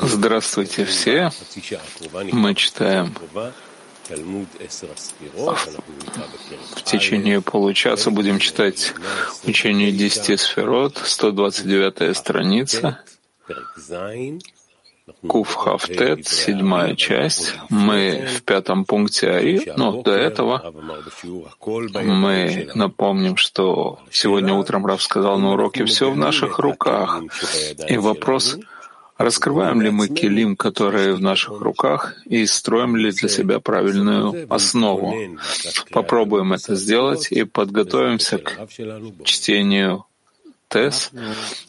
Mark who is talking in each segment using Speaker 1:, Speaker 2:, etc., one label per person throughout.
Speaker 1: Здравствуйте все. Мы читаем в течение получаса будем читать учение десяти сферот, 129 страница, Кув Хафтет, седьмая часть. Мы в пятом пункте Ари, но до этого мы напомним, что сегодня утром Рав сказал на уроке «Все в наших руках». И вопрос, раскрываем ли мы килим, которые в наших руках, и строим ли для себя правильную основу. Попробуем это сделать и подготовимся к чтению ТЭС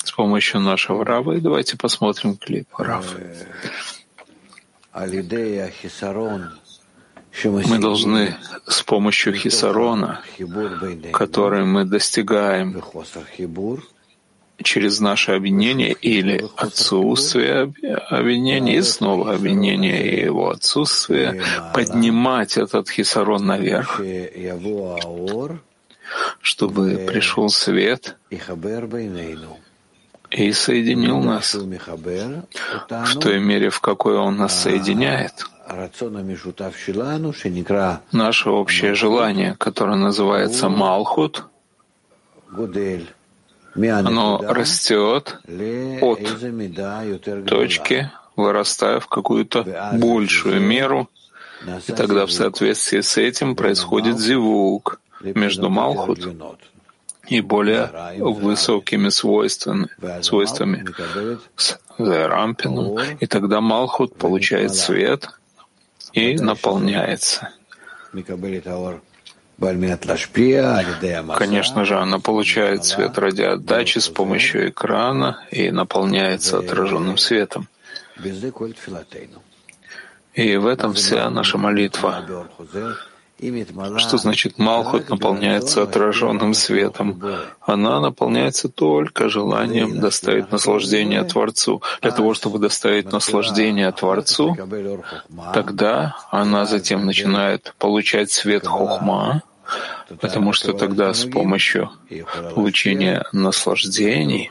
Speaker 1: с помощью нашего Рава. И давайте посмотрим клип Рав. Мы должны с помощью хисарона, который мы достигаем через наше обвинение или отсутствие обвинения, и снова обвинение и его отсутствие, поднимать этот хисарон наверх, чтобы пришел свет и соединил нас. в той мере, в какой Он нас соединяет. Наше общее желание, которое называется Малхут, оно растет от точки, вырастая в какую-то большую меру, и тогда в соответствии с этим происходит зивук, между Малхут и более высокими свойствами, свойствами с Зайрампином, и тогда Малхут получает свет и наполняется. Конечно же, она получает свет ради отдачи с помощью экрана и наполняется отраженным светом. И в этом вся наша молитва. Что значит Малхут наполняется отраженным светом? Она наполняется только желанием доставить наслаждение Творцу. Для того, чтобы доставить наслаждение Творцу, тогда она затем начинает получать свет Хохма, потому что тогда с помощью получения наслаждений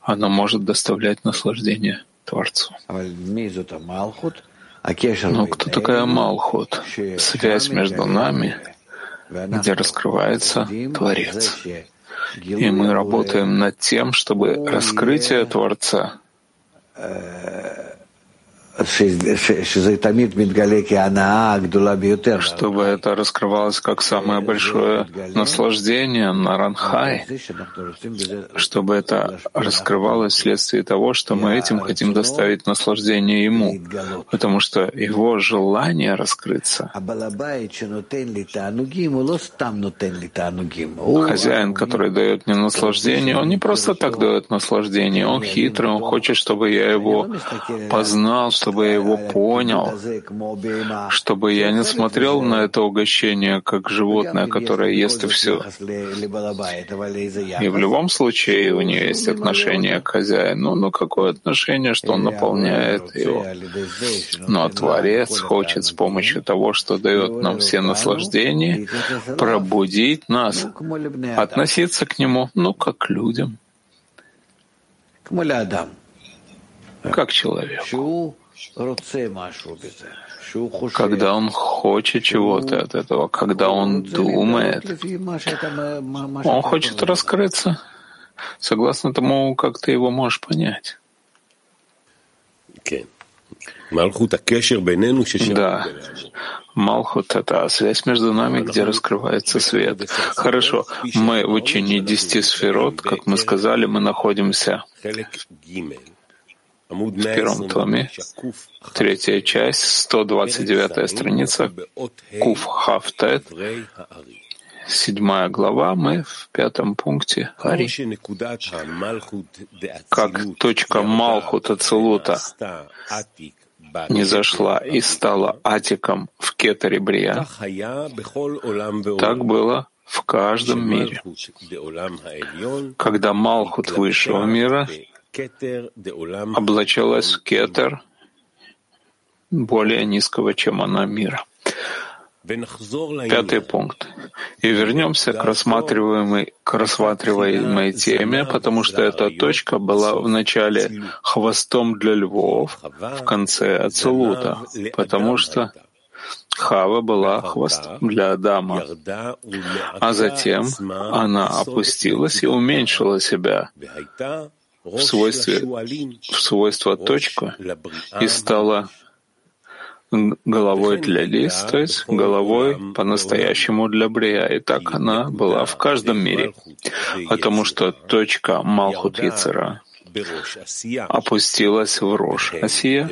Speaker 1: она может доставлять наслаждение Творцу. Но кто такая Малхут? Связь между нами, где раскрывается Творец. И мы работаем над тем, чтобы раскрытие Творца чтобы это раскрывалось как самое большое наслаждение на Ранхай, чтобы это раскрывалось вследствие того, что мы этим хотим доставить наслаждение Ему, потому что Его желание раскрыться. Хозяин, который дает мне наслаждение, он не просто так дает наслаждение, он хитрый, он хочет, чтобы я его познал, чтобы я его понял, чтобы я не смотрел на это угощение как животное, которое ест и все. И в любом случае у нее есть отношение к хозяину. Но какое отношение, что он наполняет его? Но Творец хочет с помощью того, что дает нам все наслаждения, пробудить нас, относиться к нему, ну, как к людям, как человеку когда он хочет чего-то от этого, когда он думает, он хочет раскрыться, согласно тому, как ты его можешь понять. Да. Малхут — это связь между нами, где раскрывается свет. Хорошо. Мы в учении десяти сферот, как мы сказали, мы находимся в первом томе, третья часть, 129 страница, Куф Хафтет, седьмая глава, мы в пятом пункте. Ари. Как точка Малхут Ацелута не зашла и стала атиком в Кетаре Брия, так было в каждом мире. Когда Малхут высшего мира облачалась кетер более низкого, чем она мира. Пятый пункт. И вернемся к рассматриваемой, к рассматриваемой теме, потому что эта точка была в начале хвостом для львов, в конце Ацелута, потому что Хава была хвостом для Адама, а затем она опустилась и уменьшила себя в свойстве, в свойство точку и стала головой для лис, то есть головой по-настоящему для брия. И так она была в каждом мире, потому что точка Малхут Яцера опустилась в Рош Асия,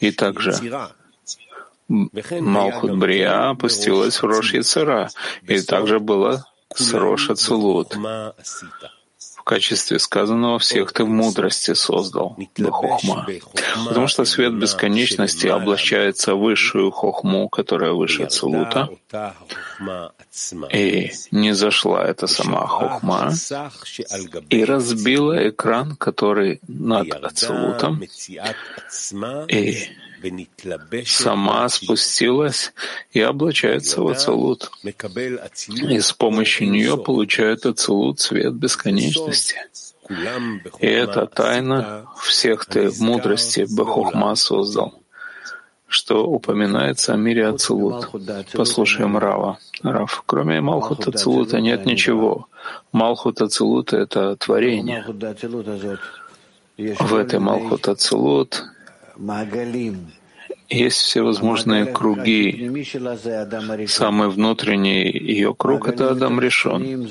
Speaker 1: и также Малхут Брия опустилась в Рош Яцера, и также было с Рош Ацелут качестве сказанного всех ты в мудрости создал, Бахохма. Потому что свет бесконечности облачается в высшую хохму, которая выше Цулута, и не зашла эта сама хохма, и разбила экран, который над Ацелутом, и сама спустилась и облачается в Ацелут. И с помощью нее получает Ацелут свет бесконечности. И эта тайна всех ты мудрости Бахухма создал, что упоминается о мире Ацелут. Послушаем Рава. Рав, кроме Малхута Ацелута нет ничего. Малхут Ацелута — это творение. В этой Малхут Ацелут есть всевозможные круги. Самый внутренний ее круг — это Адам решен.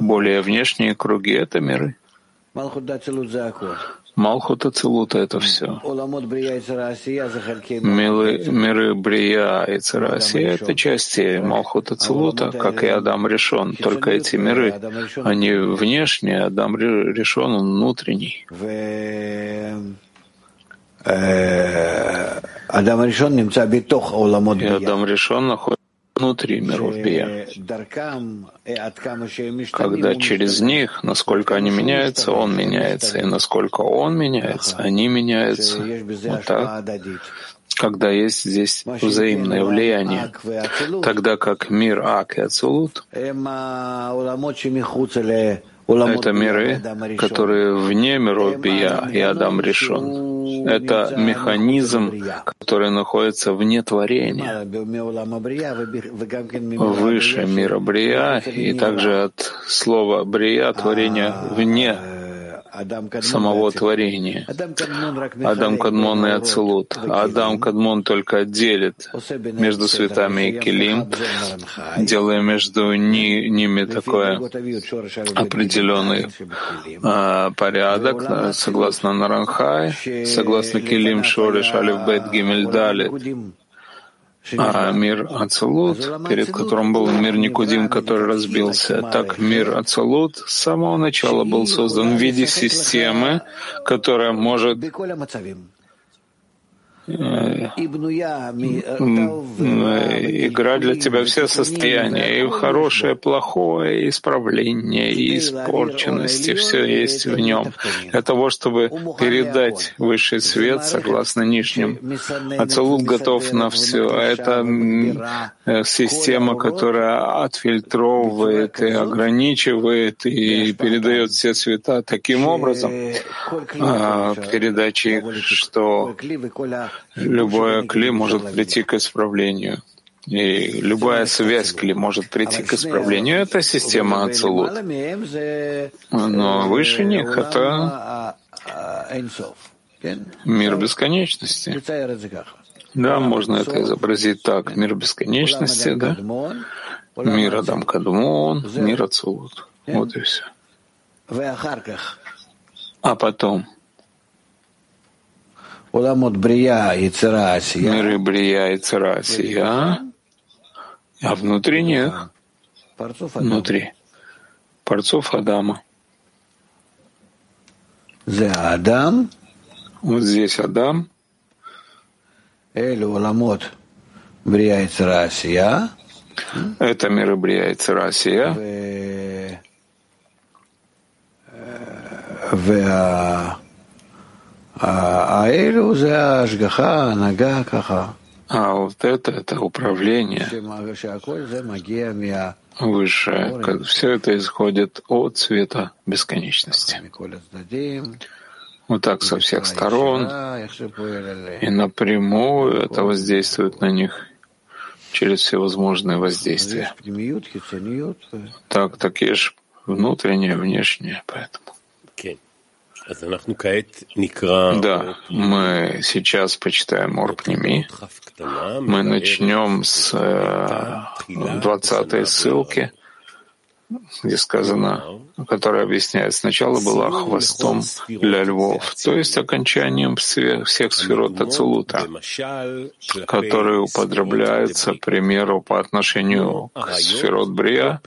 Speaker 1: Более внешние круги — это миры. Малхут Ацелута — это все. Миры, миры Брия и Царасия — это части Малхут Ацелута, как и Адам решен. Только эти миры, они внешние, Адам решен, он внутренний. И Адам решен находится внутри миров Бия. Когда через них, насколько они меняются, он меняется, и насколько он меняется, они меняются. Вот так. Когда есть здесь взаимное влияние, тогда как мир Ак и Ацелут это миры, которые вне миров Бия и Адам решен. Это механизм, который находится вне творения, выше мира Брия, и также от слова Брия творения вне самого творения. Адам Кадмон и Ацелут. Адам Кадмон только делит между светами и Келим, делая между ними такой определенный а, порядок, согласно Наранхай, согласно Келим Шориш Алиф Бет Гимель Далит а мир Ацелут, перед которым был мир Никудим, который разбился. Так мир Ацелут с самого начала был создан в виде системы, которая может игра для тебя все состояния, и хорошее, плохое, исправление, и испорченность, и все есть в нем. Для того, чтобы передать высший свет согласно нижним. Ацелут готов на все. А это э, система, которая отфильтровывает и ограничивает и передает все цвета таким образом, а, передачи, что любое кли может прийти к исправлению. И любая связь кли может прийти к исправлению. Это система Ацелут. Но выше них — это мир бесконечности. Да, можно это изобразить так. Мир бесконечности, да? Мир Адам Кадмон, мир Ацелут. Вот и все. А потом —
Speaker 2: миры Брия и
Speaker 1: Церасия, а внутри нет. Внутри. Парцов Адама.
Speaker 2: Зе Адам.
Speaker 1: Вот здесь Адам. Эль Уламот Брия и Церасия.
Speaker 2: Это миры Брия и Церасия.
Speaker 1: Э, а, а вот это, это управление высшее. Все это исходит от цвета бесконечности. Вот так со всех сторон. И напрямую это воздействует на них через всевозможные воздействия. Так, такие же внутреннее, внешнее, поэтому. Да, мы сейчас почитаем Орпними. Мы начнем с 20 э, ссылки, где сказано, которая объясняет, сначала была хвостом для львов, то есть окончанием всех сферот Ацелута, которые употребляются, к примеру, по отношению к сферот Брия,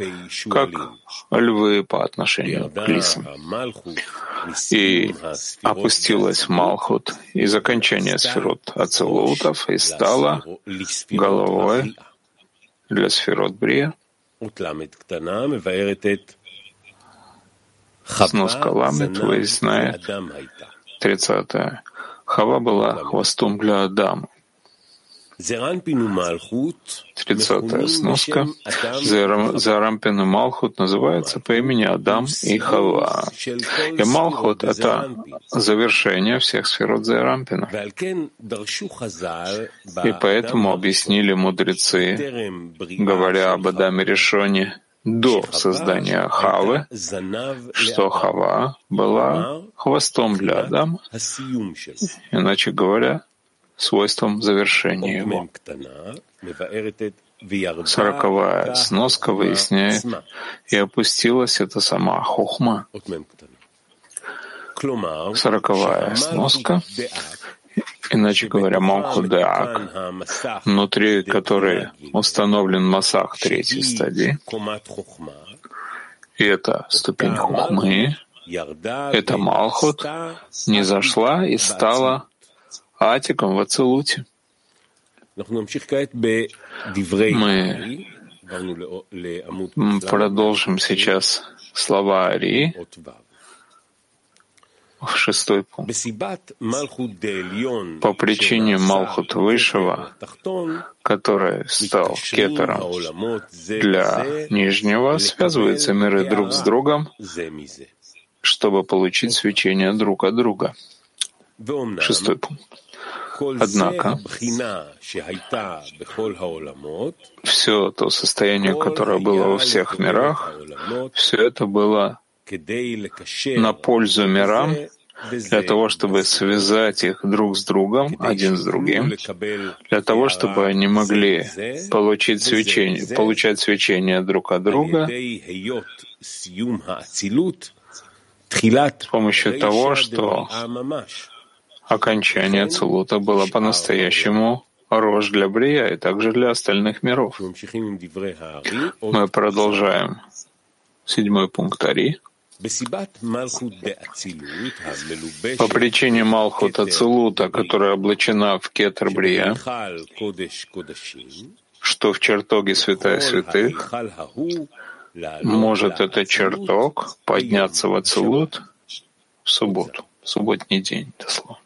Speaker 1: как львы по отношению к лисам. И опустилась Малхут из окончания сферот Ацелутов и стала головой для сферот Брия. Сноска Ламет выясняет 30 Хава была хвостом для Адама. Тридцатая сноска. Зарампин и Малхут. Называется по имени Адам и Хава. И Малхут — это завершение всех сферот Зарампина. И поэтому объяснили мудрецы, говоря об Адаме Решоне, до создания Хавы, что Хава была хвостом для Адама, иначе говоря, свойством завершения его. Сороковая сноска выясняет, и опустилась эта сама хохма. Сороковая сноска, иначе говоря, Малхудеак, внутри которой установлен Масах третьей стадии, и это ступень хухмы, это Малхут, не зашла и стала Атиком в Ацелуте. Мы продолжим сейчас слова Арии, в шестой пункт. По причине Малхут Высшего, который стал кетером для Нижнего, связываются миры друг с другом, чтобы получить свечение друг от друга. Шестой пункт. Однако все то состояние, которое было во всех мирах, все это было на пользу мирам, для того, чтобы связать их друг с другом, один с другим, для того, чтобы они могли получить свечение, получать свечение друг от друга с помощью того, что окончание Цулута было по-настоящему рожь для Брия и также для остальных миров. Мы продолжаем седьмой пункт Ари. По причине Малхута Цилута, которая облачена в кетер Брия, что в чертоге святая святых, может этот чертог подняться в Ацелут в субботу, в субботний день, это слово.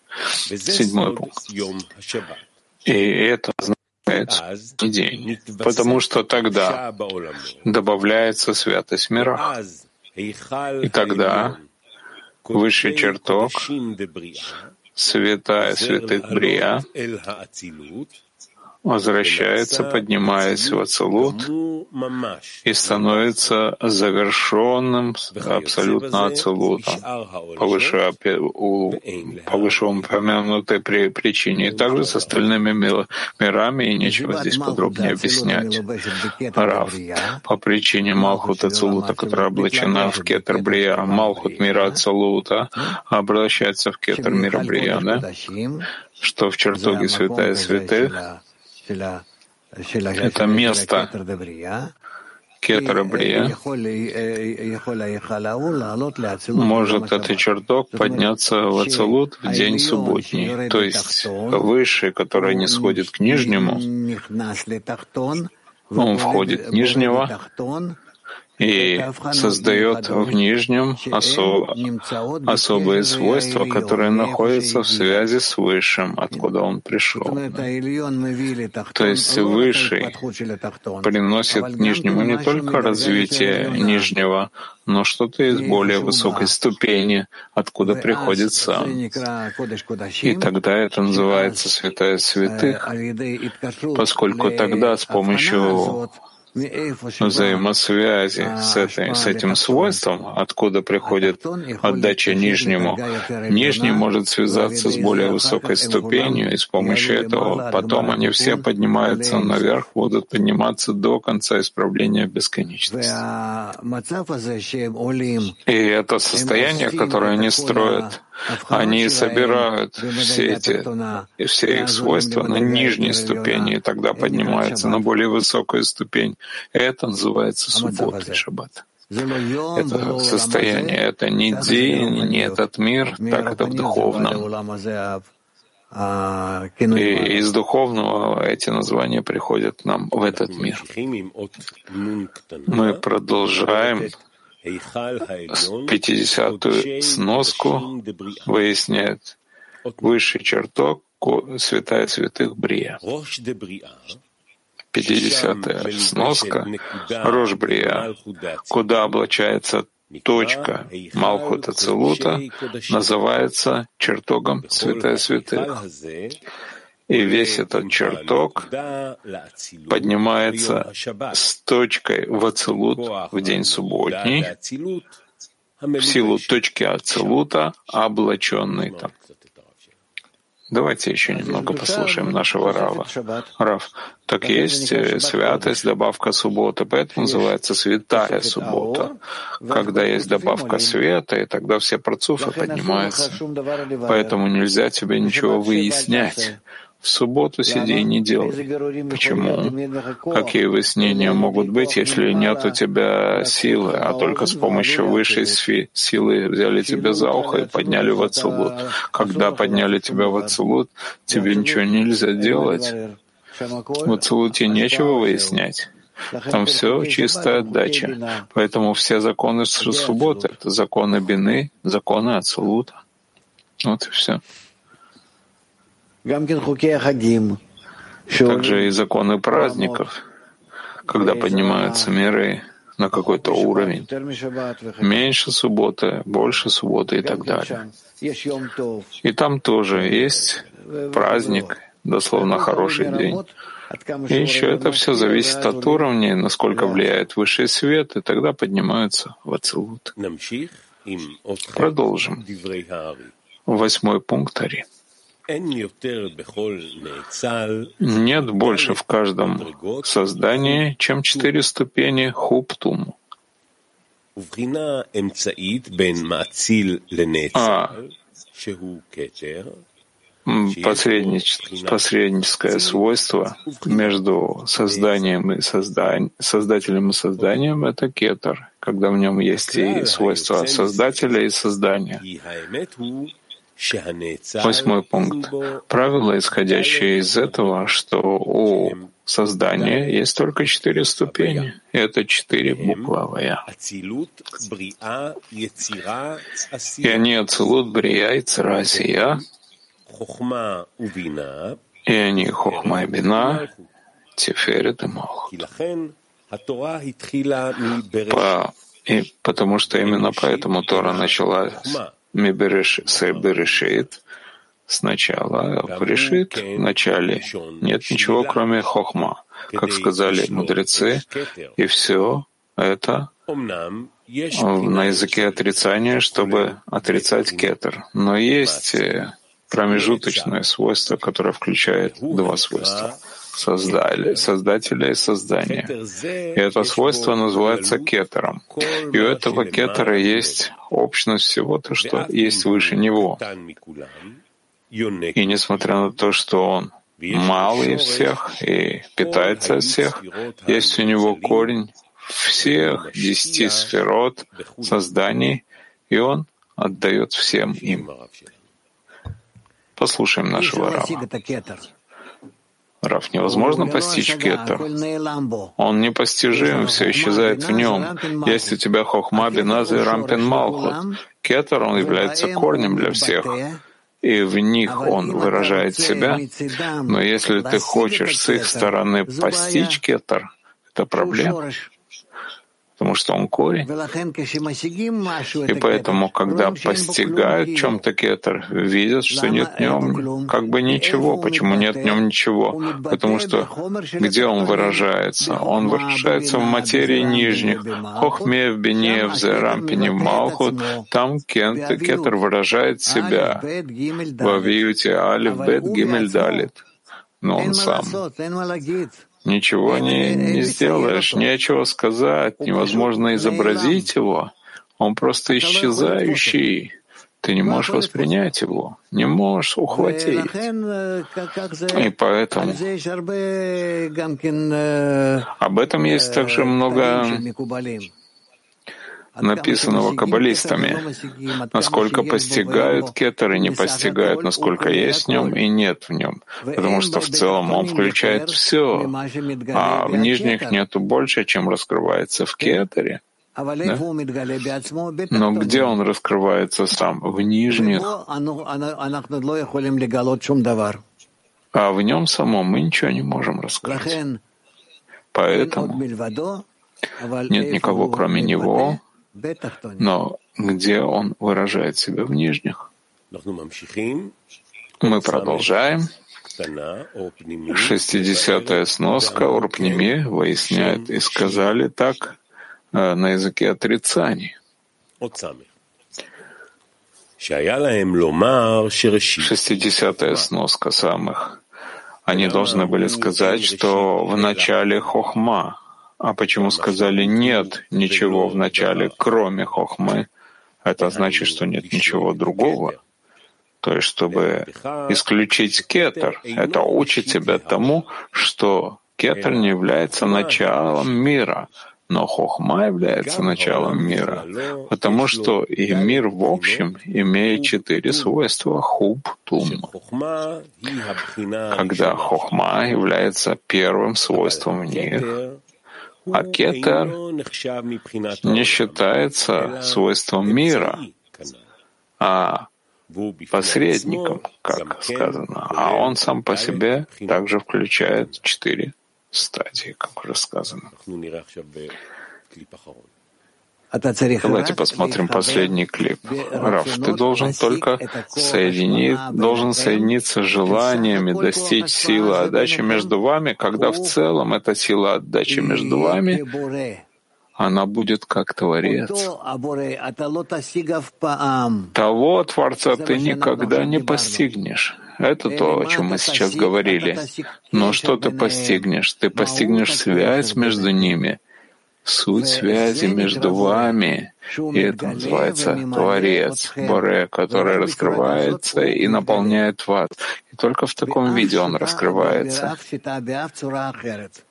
Speaker 1: Седьмой пункт. И это означает день, потому что тогда добавляется святость мирах. И тогда высший чертог, святая святых Брия, возвращается, поднимаясь в Ацелут и становится завершенным абсолютно Ацелутом по вышеупомянутой причине. И также с остальными мирами, и нечего здесь подробнее объяснять. Рав, по причине Малхут Ацелута, которая облачена в Кетер Брия, Малхут мира Ацелута обращается в Кетер мира Брия, да? что в чертоге святая святых это место Кетера Брия, может этот чертог подняться в Ацелут в день субботний, то есть высший, который не сходит к нижнему, он входит нижнего и создает в нижнем осо особые свойства, которые находятся в связи с высшим, откуда он пришел. То есть высший приносит нижнему не только развитие нижнего, но что-то из более высокой ступени, откуда приходит сам. И тогда это называется святая святых, поскольку тогда с помощью взаимосвязи с, этой, с этим свойством, откуда приходит отдача нижнему. Нижний может связаться с более высокой ступенью, и с помощью этого потом они все поднимаются наверх, будут подниматься до конца исправления бесконечности. И это состояние, которое они строят, они собирают все эти и все их свойства на нижней ступени, и тогда поднимаются на более высокую ступень. Это называется суббота и шаббат. Это состояние, это не день, не этот мир, так это в духовном. И из духовного эти названия приходят нам в этот мир. Мы продолжаем 50-ю сноску выясняет высший чертог святая святых Брия. 50-я сноска Рош Брия, куда облачается точка Малхута Целута, называется чертогом святая святых. И весь этот чертог поднимается с точкой в Ацелут в день субботний, в силу точки Ацелута, облаченный там. Давайте еще немного послушаем нашего Рава. Рав, так есть э, святость, добавка субботы, поэтому называется святая суббота. Когда есть добавка света, и тогда все процуфы поднимаются. Поэтому нельзя тебе ничего выяснять. В субботу сиди и не делай. Почему? Какие выяснения могут быть, если нет у тебя силы, а только с помощью высшей силы взяли тебя за ухо и подняли в Ацелут? Когда подняли тебя в Ацелут, тебе ничего нельзя делать. В Ацелуте нечего выяснять. Там все чистая отдача. Поэтому все законы субботы — это законы Бины, законы Ацелута. Вот и все. Также и законы праздников, когда поднимаются миры на какой-то уровень. Меньше субботы, больше субботы и так далее. И там тоже есть праздник, дословно хороший день. И еще это все зависит от уровня, насколько влияет высший свет, и тогда поднимаются в Ацелут. Продолжим. Восьмой пункт Ари. Нет больше в каждом создании, чем четыре ступени хуптум. А посредническое свойство между созданием и созданием, создателем и созданием — это кетер, когда в нем есть и свойства создателя и создания. Восьмой пункт. Правило, исходящее из этого, что у создания есть только четыре ступени. Это четыре буквы И они Ацилут, Брия и Царасия. И они Хохма и Бина, Тиферет и Малхут. По, и потому что именно поэтому Тора начала Миберешит сначала, а решит в начале. нет ничего, кроме хохма, как сказали мудрецы, и все это на языке отрицания, чтобы отрицать кетер. Но есть э, промежуточное свойство, которое включает два свойства создали, создателя и создания. И это свойство называется кетером. И у этого кетера есть общность всего то, что есть выше него. И несмотря на то, что он малый всех и питается от всех, есть у него корень всех десяти сферот созданий, и он отдает всем им. Послушаем нашего раба. Раф, невозможно постичь кетер. Он непостижим, все исчезает в нем. Есть у тебя хохма, биназа и рампин малхут. Кетер, он является корнем для всех, и в них он выражает себя. Но если ты хочешь с их стороны постичь кетер, это проблема потому что он корень. И поэтому, когда постигают чем-то кетер, видят, что нет в нем как бы ничего. Почему нет в нем ничего? Потому что где он выражается? Он выражается в материи нижних. Хохме, в Бене, в Зерампине, в Малхут. Там кетер выражает себя. Во Виюте Алиф, Бет, Гимель, Далит. Но он сам. Ничего не, не сделаешь, нечего сказать, невозможно изобразить его. Он просто исчезающий. Ты не можешь воспринять его, не можешь ухватить. И поэтому об этом есть также много написанного каббалистами, насколько постигают кетер и не постигают, насколько есть в нем и нет в нем, потому что в целом он включает все, а в нижних нету больше, чем раскрывается в кетере. Да? Но где он раскрывается сам? В нижних. А в нем самом мы ничего не можем раскрыть. Поэтому нет никого, кроме него, но где он выражает себя в нижних? Мы продолжаем. Шестидесятая сноска Урпними выясняет и сказали так э, на языке отрицаний. Шестидесятая сноска самых. Они должны были сказать, что в начале хохма, а почему сказали «нет ничего в начале, кроме хохмы»? Это значит, что нет ничего другого. То есть, чтобы исключить кетер, это учит тебя тому, что кетер не является началом мира, но хохма является началом мира, потому что и мир в общем имеет четыре свойства хуб тум. Когда хохма является первым свойством в них, а кетер не считается свойством мира, а посредником, как сказано. А он сам по себе также включает четыре стадии, как уже сказано. Давайте посмотрим последний клип. Раф, ты должен только соединить, должен соединиться с желаниями достичь силы отдачи между вами, когда в целом эта сила отдачи между вами она будет как Творец. Того Творца ты никогда не постигнешь. Это то, о чем мы сейчас говорили. Но что ты постигнешь? Ты постигнешь связь между ними, суть связи между вами, и это называется Творец, Боре, который раскрывается и наполняет вас. И только в таком виде он раскрывается.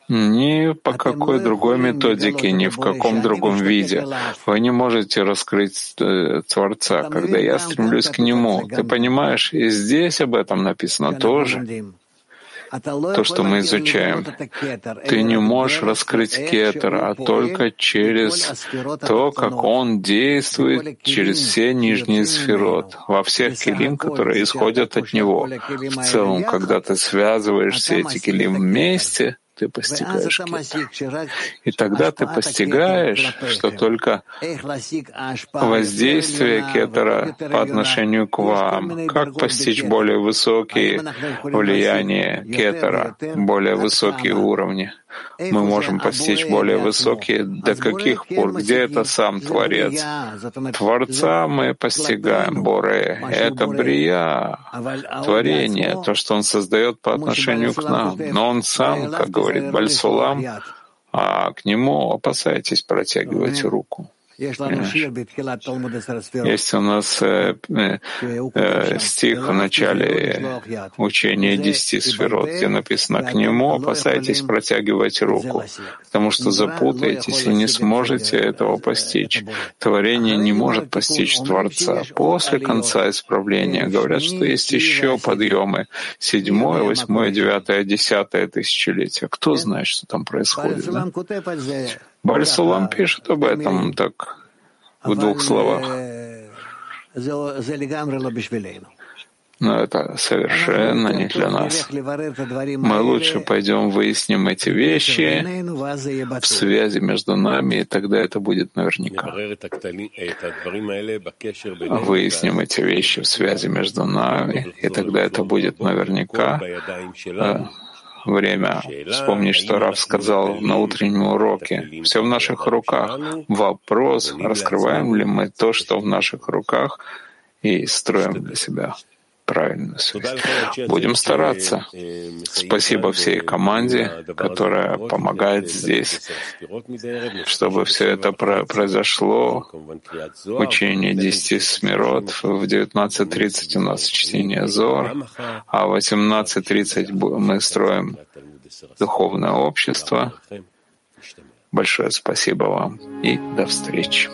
Speaker 1: Ни по какой другой методике, ни в каком другом виде. Вы не можете раскрыть э, Творца, когда я стремлюсь к Нему. Ты понимаешь, и здесь об этом написано тоже то, что мы изучаем. Ты не можешь раскрыть кетер, а только через то, как он действует через все нижние сферот, во всех килим, которые исходят от него. В целом, когда ты связываешь все эти килим вместе, ты постигаешь кетер. И тогда ты постигаешь, что только воздействие кетера по отношению к вам, как постичь более высокие влияния кетера, более высокие уровни мы можем постичь более высокие. До каких пор? Где это сам Творец? Творца мы постигаем, Боре. Это Брия, творение, то, что Он создает по отношению к нам. Но Он сам, как говорит Бальсулам, а к Нему опасайтесь протягивать руку. Есть у нас э, э, э, стих в начале учения десяти сферот, где написано «К нему опасайтесь протягивать руку, потому что запутаетесь и не сможете этого постичь. Творение не может постичь Творца. После конца исправления говорят, что есть еще подъемы седьмое, восьмое, девятое, десятое тысячелетие. Кто знает, что там происходит? Да? Бальсулам пишет об этом так в двух словах. Но это совершенно не для нас. Мы лучше пойдем выясним эти вещи в связи между нами, и тогда это будет наверняка. Выясним эти вещи в связи между нами, и тогда это будет наверняка время вспомнить, что Раф сказал на утреннем уроке. Все в наших руках. Вопрос, раскрываем ли мы то, что в наших руках, и строим для себя правильную связь. Будем стараться. Спасибо всей команде, которая помогает здесь, чтобы все это произошло. Учение 10 смирот. В 19.30 у нас чтение Зор, а в 18.30 мы строим духовное общество. Большое спасибо вам и до встречи.